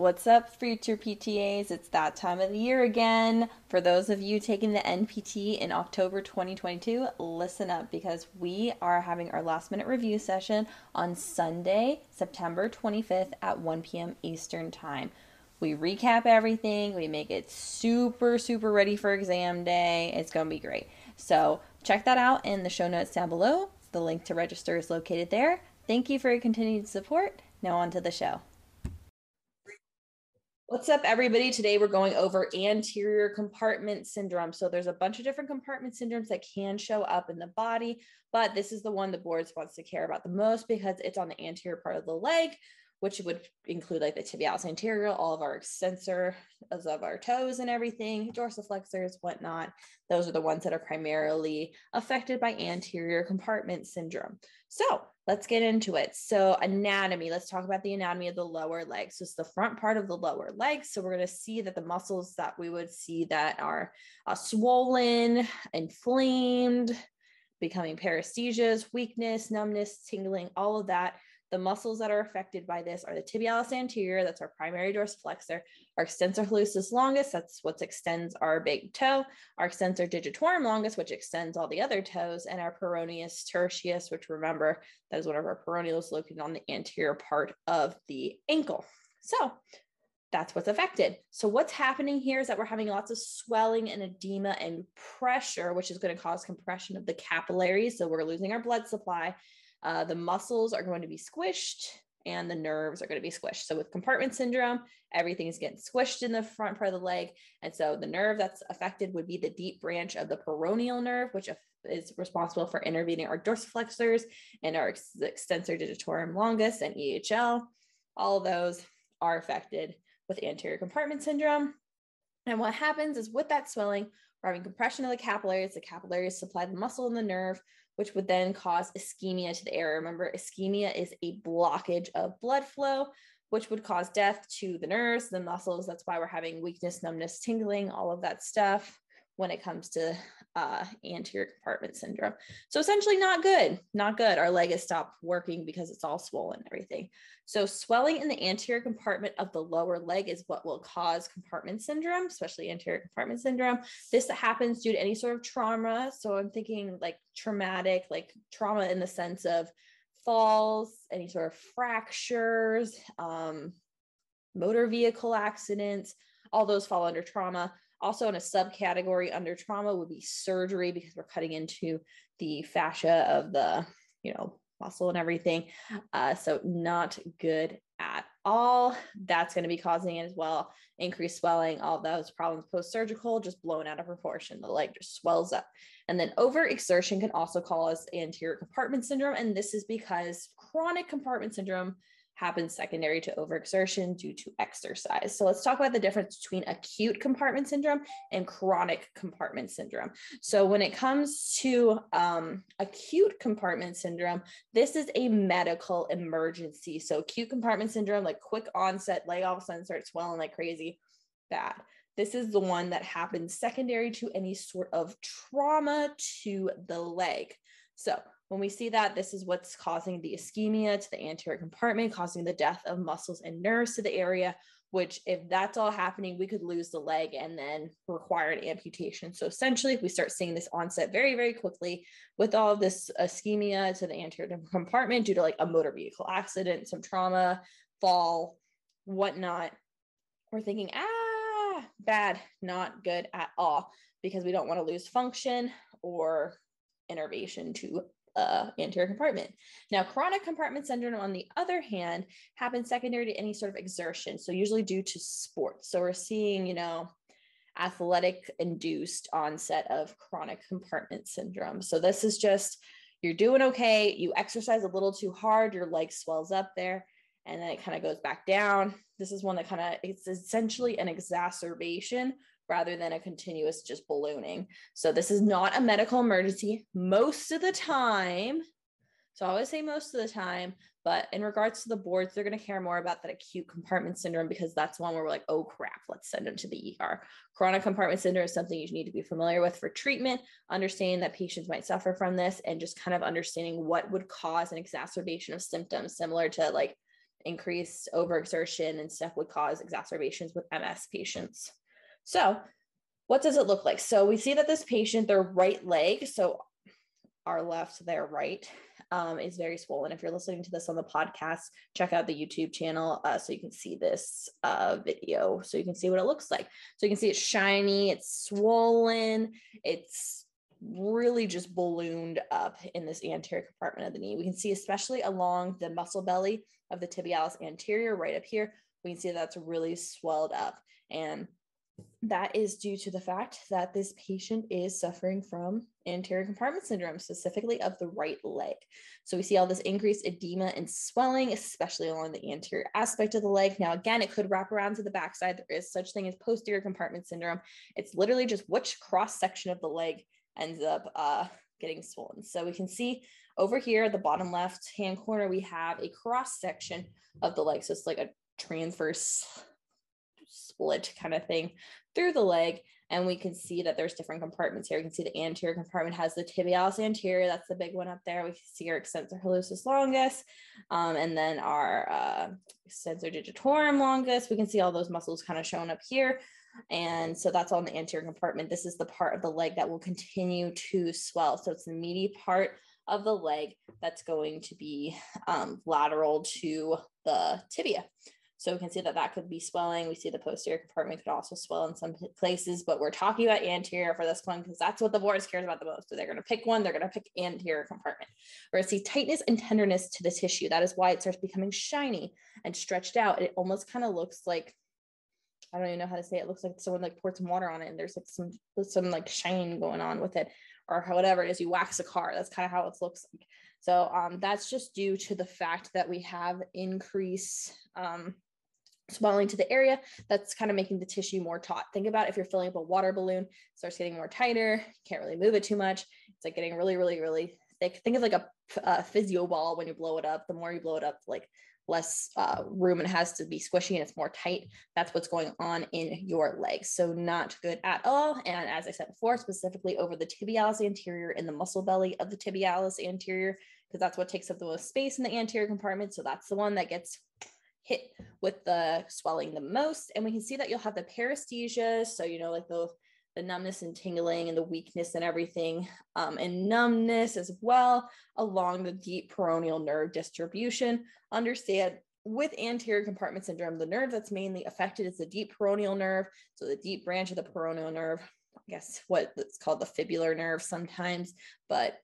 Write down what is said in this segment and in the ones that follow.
What's up, future PTAs? It's that time of the year again. For those of you taking the NPT in October 2022, listen up because we are having our last minute review session on Sunday, September 25th at 1 p.m. Eastern Time. We recap everything, we make it super, super ready for exam day. It's going to be great. So, check that out in the show notes down below. The link to register is located there. Thank you for your continued support. Now, on to the show. What's up, everybody? Today we're going over anterior compartment syndrome. So there's a bunch of different compartment syndromes that can show up in the body, but this is the one the boards wants to care about the most because it's on the anterior part of the leg, which would include like the tibialis anterior, all of our extensors of our toes and everything, dorsiflexors, whatnot. Those are the ones that are primarily affected by anterior compartment syndrome. So let's get into it. So, anatomy, let's talk about the anatomy of the lower leg. So, it's the front part of the lower leg. So, we're going to see that the muscles that we would see that are uh, swollen, inflamed, becoming paresthesias, weakness, numbness, tingling, all of that the muscles that are affected by this are the tibialis anterior, that's our primary dorsiflexor, our extensor hallucis longus, that's what extends our big toe, our extensor digitorum longus, which extends all the other toes, and our peroneus tertius, which remember that is one of our peroneals located on the anterior part of the ankle. So that's what's affected. So what's happening here is that we're having lots of swelling and edema and pressure, which is going to cause compression of the capillaries. So we're losing our blood supply uh, the muscles are going to be squished and the nerves are going to be squished. So with compartment syndrome, everything is getting squished in the front part of the leg. And so the nerve that's affected would be the deep branch of the peroneal nerve, which is responsible for innervating our dorsiflexors and our extensor digitorum longus and EHL. All of those are affected with anterior compartment syndrome. And what happens is with that swelling, we're having compression of the capillaries. The capillaries supply the muscle and the nerve, which would then cause ischemia to the area. Remember, ischemia is a blockage of blood flow, which would cause death to the nerves, the muscles. That's why we're having weakness, numbness, tingling, all of that stuff when it comes to uh, anterior compartment syndrome. So essentially not good, not good. Our leg has stopped working because it's all swollen and everything. So swelling in the anterior compartment of the lower leg is what will cause compartment syndrome, especially anterior compartment syndrome. This happens due to any sort of trauma. So I'm thinking like traumatic, like trauma in the sense of falls, any sort of fractures, um, motor vehicle accidents, all those fall under trauma. Also, in a subcategory under trauma would be surgery because we're cutting into the fascia of the, you know, muscle and everything. Uh, so, not good at all. That's going to be causing it as well. Increased swelling, all those problems post surgical, just blown out of proportion. The leg just swells up. And then overexertion can also cause anterior compartment syndrome. And this is because chronic compartment syndrome happens secondary to overexertion due to exercise. So let's talk about the difference between acute compartment syndrome and chronic compartment syndrome. So when it comes to um, acute compartment syndrome, this is a medical emergency. So acute compartment syndrome, like quick onset, leg all of a sudden starts swelling like crazy, bad. This is the one that happens secondary to any sort of trauma to the leg. So when we see that, this is what's causing the ischemia to the anterior compartment, causing the death of muscles and nerves to the area, which if that's all happening, we could lose the leg and then require an amputation. So essentially, if we start seeing this onset very, very quickly with all of this ischemia to the anterior compartment due to like a motor vehicle accident, some trauma, fall, whatnot, we're thinking, ah, bad, not good at all, because we don't want to lose function or innervation to uh, anterior compartment. Now, chronic compartment syndrome, on the other hand, happens secondary to any sort of exertion. So, usually due to sports. So, we're seeing, you know, athletic induced onset of chronic compartment syndrome. So, this is just you're doing okay, you exercise a little too hard, your leg swells up there, and then it kind of goes back down. This is one that kind of it's essentially an exacerbation rather than a continuous just ballooning. So this is not a medical emergency most of the time. So I always say most of the time, but in regards to the boards, they're going to care more about that acute compartment syndrome because that's one where we're like, oh crap, let's send them to the ER. Chronic compartment syndrome is something you need to be familiar with for treatment, understanding that patients might suffer from this, and just kind of understanding what would cause an exacerbation of symptoms, similar to like increased overexertion and stuff would cause exacerbations with MS patients. So, what does it look like? So, we see that this patient, their right leg, so our left, their right, um, is very swollen. If you're listening to this on the podcast, check out the YouTube channel uh, so you can see this uh, video, so you can see what it looks like. So you can see it's shiny, it's swollen, it's really just ballooned up in this anterior compartment of the knee. We can see, especially along the muscle belly of the tibialis anterior, right up here, we can see that's really swelled up. And that is due to the fact that this patient is suffering from anterior compartment syndrome, specifically of the right leg. So we see all this increased edema and swelling, especially along the anterior aspect of the leg. Now, again, it could wrap around to the backside. There is such thing as posterior compartment syndrome. It's literally just which cross section of the leg ends up uh, getting swollen. So we can see over here at the bottom left hand corner, we have a cross section of the leg. So it's like a transverse split kind of thing through the leg. And we can see that there's different compartments here. We can see the anterior compartment has the tibialis anterior. That's the big one up there. We can see our extensor hallucis longus. Um, and then our uh, extensor digitorum longus. We can see all those muscles kind of shown up here. And so that's on the anterior compartment. This is the part of the leg that will continue to swell. So it's the meaty part of the leg that's going to be um, lateral to the tibia. So we can see that that could be swelling. We see the posterior compartment could also swell in some places, but we're talking about anterior for this one because that's what the board cares about the most. So they're going to pick one, they're going to pick anterior compartment. We're going to see tightness and tenderness to the tissue. That is why it starts becoming shiny and stretched out. It almost kind of looks like I don't even know how to say it. it. looks like someone like poured some water on it and there's like some some like shine going on with it or whatever it is you wax a car that's kind of how it looks like so um, that's just due to the fact that we have increase um, swelling to the area that's kind of making the tissue more taut think about if you're filling up a water balloon starts getting more tighter you can't really move it too much it's like getting really really really thick think of like a, a physio ball when you blow it up the more you blow it up like less uh, room and has to be squishy and it's more tight. That's what's going on in your legs. So not good at all. And as I said before, specifically over the tibialis anterior and the muscle belly of the tibialis anterior, because that's what takes up the most space in the anterior compartment. So that's the one that gets hit with the swelling the most. And we can see that you'll have the paresthesia. So, you know, like the the numbness and tingling and the weakness and everything, um, and numbness as well along the deep peroneal nerve distribution. Understand with anterior compartment syndrome, the nerve that's mainly affected is the deep peroneal nerve. So the deep branch of the peroneal nerve, I guess what it's called the fibular nerve sometimes, but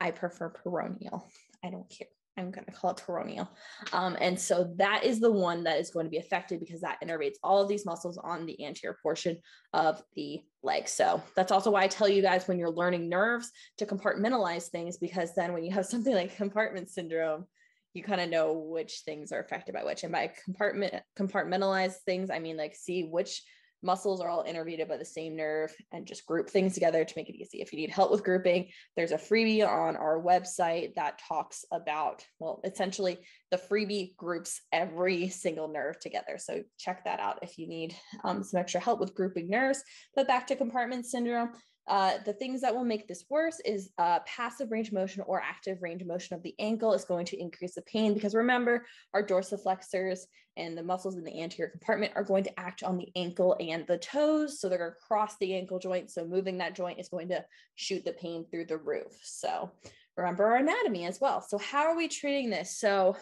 I prefer peroneal. I don't care. I'm going to call it peroneal. Um, and so that is the one that is going to be affected because that innervates all of these muscles on the anterior portion of the leg. So that's also why I tell you guys when you're learning nerves to compartmentalize things, because then when you have something like compartment syndrome, you kind of know which things are affected by which. And by compartment compartmentalize things, I mean like see which muscles are all innervated by the same nerve and just group things together to make it easy. If you need help with grouping, there's a freebie on our website that talks about, well, essentially the freebie groups every single nerve together. So check that out if you need um, some extra help with grouping nerves. But back to compartment syndrome, uh, the things that will make this worse is uh, passive range motion or active range motion of the ankle is going to increase the pain because remember, our dorsiflexors and the muscles in the anterior compartment are going to act on the ankle and the toes. So they're going to cross the ankle joint. So moving that joint is going to shoot the pain through the roof. So remember our anatomy as well. So, how are we treating this? So,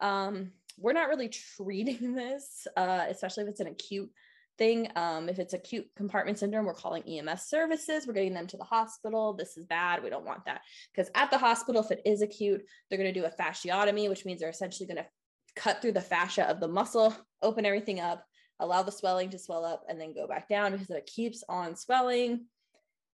um, we're not really treating this, uh, especially if it's an acute thing. Um, if it's acute compartment syndrome, we're calling EMS services. We're getting them to the hospital. This is bad. We don't want that. Because at the hospital, if it is acute, they're going to do a fasciotomy, which means they're essentially going to cut through the fascia of the muscle, open everything up, allow the swelling to swell up, and then go back down because if it keeps on swelling,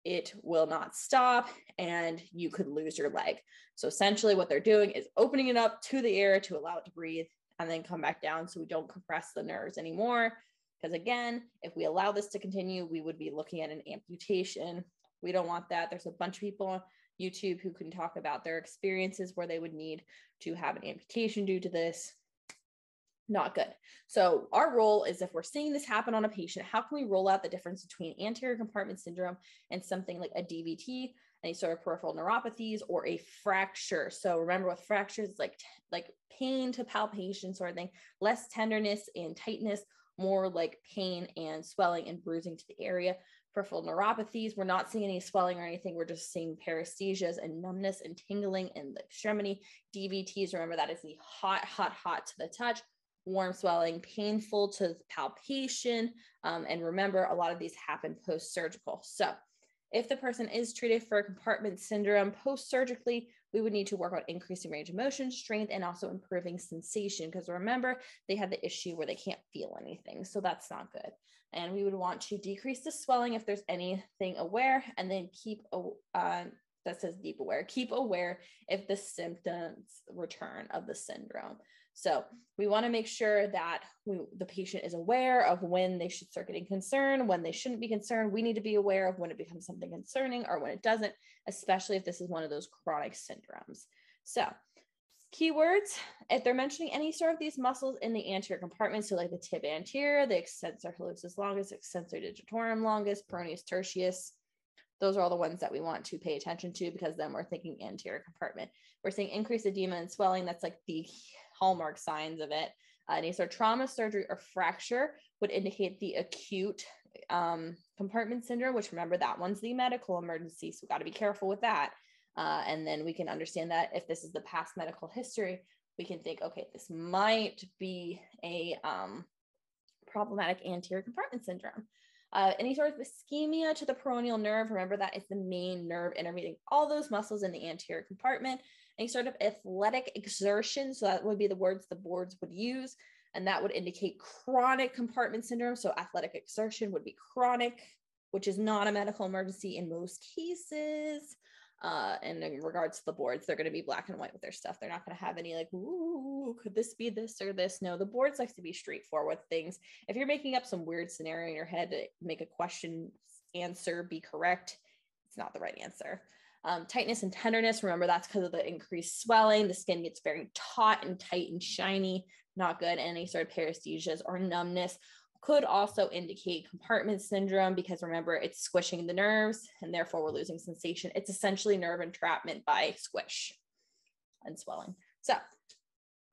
it will not stop and you could lose your leg. So essentially, what they're doing is opening it up to the air to allow it to breathe and then come back down so we don't compress the nerves anymore because again, if we allow this to continue, we would be looking at an amputation. We don't want that. There's a bunch of people on YouTube who can talk about their experiences where they would need to have an amputation due to this. Not good. So, our role is if we're seeing this happen on a patient, how can we roll out the difference between anterior compartment syndrome and something like a DVT any sort of peripheral neuropathies or a fracture. So remember with fractures, it's like, like pain to palpation sort of thing, less tenderness and tightness, more like pain and swelling and bruising to the area. Peripheral neuropathies, we're not seeing any swelling or anything. We're just seeing paresthesias and numbness and tingling in the extremity. DVTs, remember that is the hot, hot, hot to the touch warm swelling, painful to palpation. Um, and remember, a lot of these happen post surgical. So, if the person is treated for compartment syndrome post surgically, we would need to work on increasing range of motion, strength, and also improving sensation. Because remember, they have the issue where they can't feel anything. So that's not good. And we would want to decrease the swelling if there's anything aware, and then keep uh, that says deep aware, keep aware if the symptoms return of the syndrome. So we want to make sure that we, the patient is aware of when they should start getting concerned, when they shouldn't be concerned. We need to be aware of when it becomes something concerning or when it doesn't, especially if this is one of those chronic syndromes. So keywords, if they're mentioning any sort of these muscles in the anterior compartment, so like the tib anterior, the extensor hallucis longus, extensor digitorum longus, peroneus tertius, those are all the ones that we want to pay attention to because then we're thinking anterior compartment. We're seeing increased edema and swelling. That's like the hallmark signs of it. Uh, any sort of trauma, surgery, or fracture would indicate the acute um, compartment syndrome, which remember that one's the medical emergency. So we've got to be careful with that. Uh, and then we can understand that if this is the past medical history, we can think, okay, this might be a um, problematic anterior compartment syndrome. Uh, any sort of ischemia to the peroneal nerve, remember that is the main nerve innervating all those muscles in the anterior compartment any sort of athletic exertion. So that would be the words the boards would use. And that would indicate chronic compartment syndrome. So athletic exertion would be chronic, which is not a medical emergency in most cases. Uh, and in regards to the boards, they're going to be black and white with their stuff. They're not going to have any like, ooh, could this be this or this? No, the boards like to be straightforward things. If you're making up some weird scenario in your head to make a question answer be correct, it's not the right answer. Um, tightness and tenderness, remember that's because of the increased swelling. The skin gets very taut and tight and shiny, not good. And any sort of paresthesias or numbness could also indicate compartment syndrome because remember it's squishing the nerves and therefore we're losing sensation. It's essentially nerve entrapment by squish and swelling. So,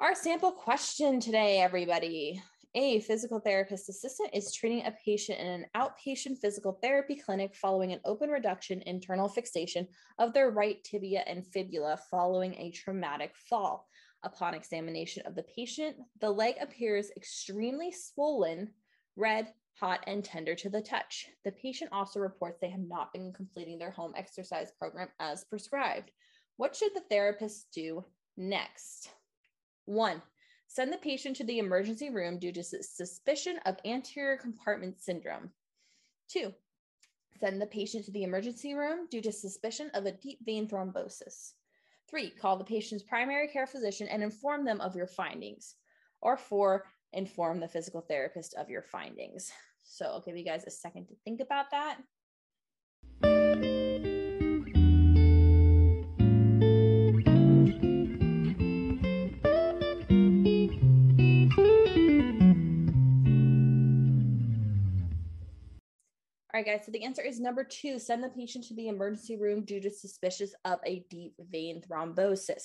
our sample question today, everybody a physical therapist assistant is treating a patient in an outpatient physical therapy clinic following an open reduction internal fixation of their right tibia and fibula following a traumatic fall. Upon examination of the patient, the leg appears extremely swollen, red, hot, and tender to the touch. The patient also reports they have not been completing their home exercise program as prescribed. What should the therapist do next? One, Send the patient to the emergency room due to suspicion of anterior compartment syndrome. Two, send the patient to the emergency room due to suspicion of a deep vein thrombosis. Three, call the patient's primary care physician and inform them of your findings. Or four, inform the physical therapist of your findings. So I'll give you guys a second to think about that. Right, guys. So the answer is number two send the patient to the emergency room due to suspicious of a deep vein thrombosis.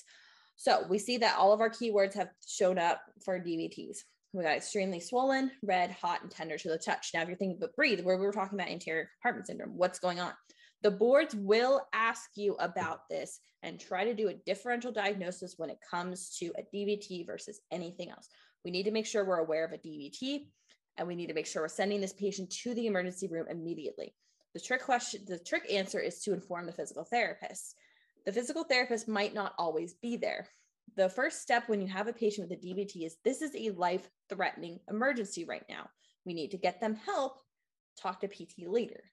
So we see that all of our keywords have shown up for DVTs. We got extremely swollen, red, hot, and tender to the touch. Now, if you're thinking, but breathe, where we were talking about anterior compartment syndrome, what's going on? The boards will ask you about this and try to do a differential diagnosis when it comes to a DVT versus anything else. We need to make sure we're aware of a DVT and we need to make sure we're sending this patient to the emergency room immediately. The trick question, the trick answer is to inform the physical therapist. The physical therapist might not always be there. The first step when you have a patient with a DVT is this is a life threatening emergency right now. We need to get them help, talk to PT later.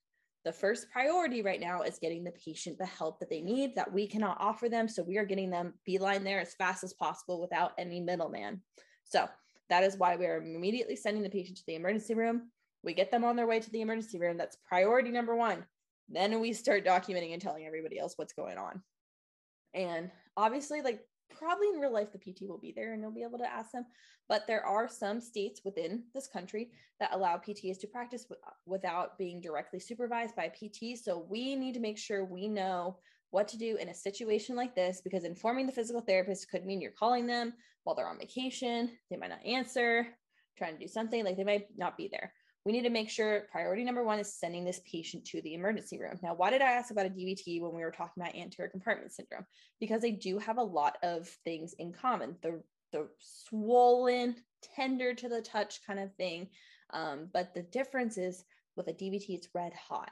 The first priority right now is getting the patient the help that they need that we cannot offer them. So we are getting them beeline there as fast as possible without any middleman. So that is why we are immediately sending the patient to the emergency room. We get them on their way to the emergency room. That's priority number one. Then we start documenting and telling everybody else what's going on. And obviously, like probably in real life, the PT will be there and you'll be able to ask them. But there are some states within this country that allow PTs to practice w- without being directly supervised by PT. So we need to make sure we know what to do in a situation like this because informing the physical therapist could mean you're calling them while they're on vacation. They might not answer, trying to do something, like they might not be there. We need to make sure priority number one is sending this patient to the emergency room. Now, why did I ask about a DVT when we were talking about anterior compartment syndrome? Because they do have a lot of things in common. The the swollen, tender to the touch kind of thing. Um, but the difference is with a DVT, it's red hot.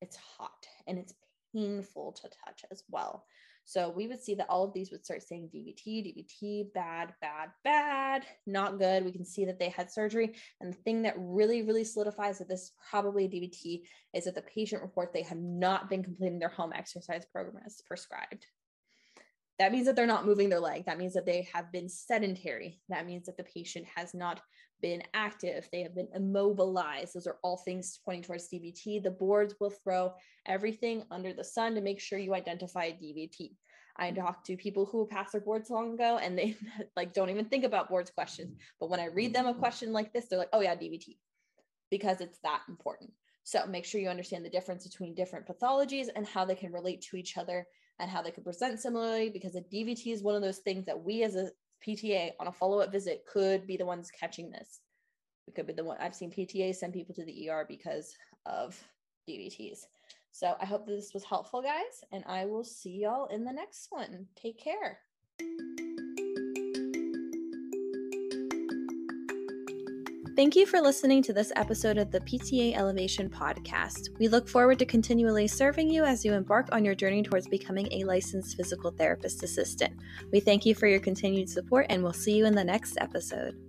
It's hot and it's painful to touch as well. So we would see that all of these would start saying DVT, DVT, bad, bad, bad, not good. We can see that they had surgery. And the thing that really, really solidifies that this is probably DVT is that the patient reports they have not been completing their home exercise program as prescribed. That means that they're not moving their leg. That means that they have been sedentary. That means that the patient has not been active, they have been immobilized. Those are all things pointing towards DVT. The boards will throw everything under the sun to make sure you identify a DVT. I mm-hmm. talked to people who passed their boards long ago and they like don't even think about boards questions. But when I read them a mm-hmm. question like this, they're like, oh yeah, DVT, because it's that important. So make sure you understand the difference between different pathologies and how they can relate to each other and how they can present similarly because a DVT is one of those things that we as a PTA on a follow up visit could be the ones catching this. It could be the one I've seen PTA send people to the ER because of DVTs. So I hope this was helpful, guys, and I will see y'all in the next one. Take care. Thank you for listening to this episode of the PTA Elevation Podcast. We look forward to continually serving you as you embark on your journey towards becoming a licensed physical therapist assistant. We thank you for your continued support and we'll see you in the next episode.